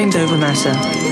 mind over matter.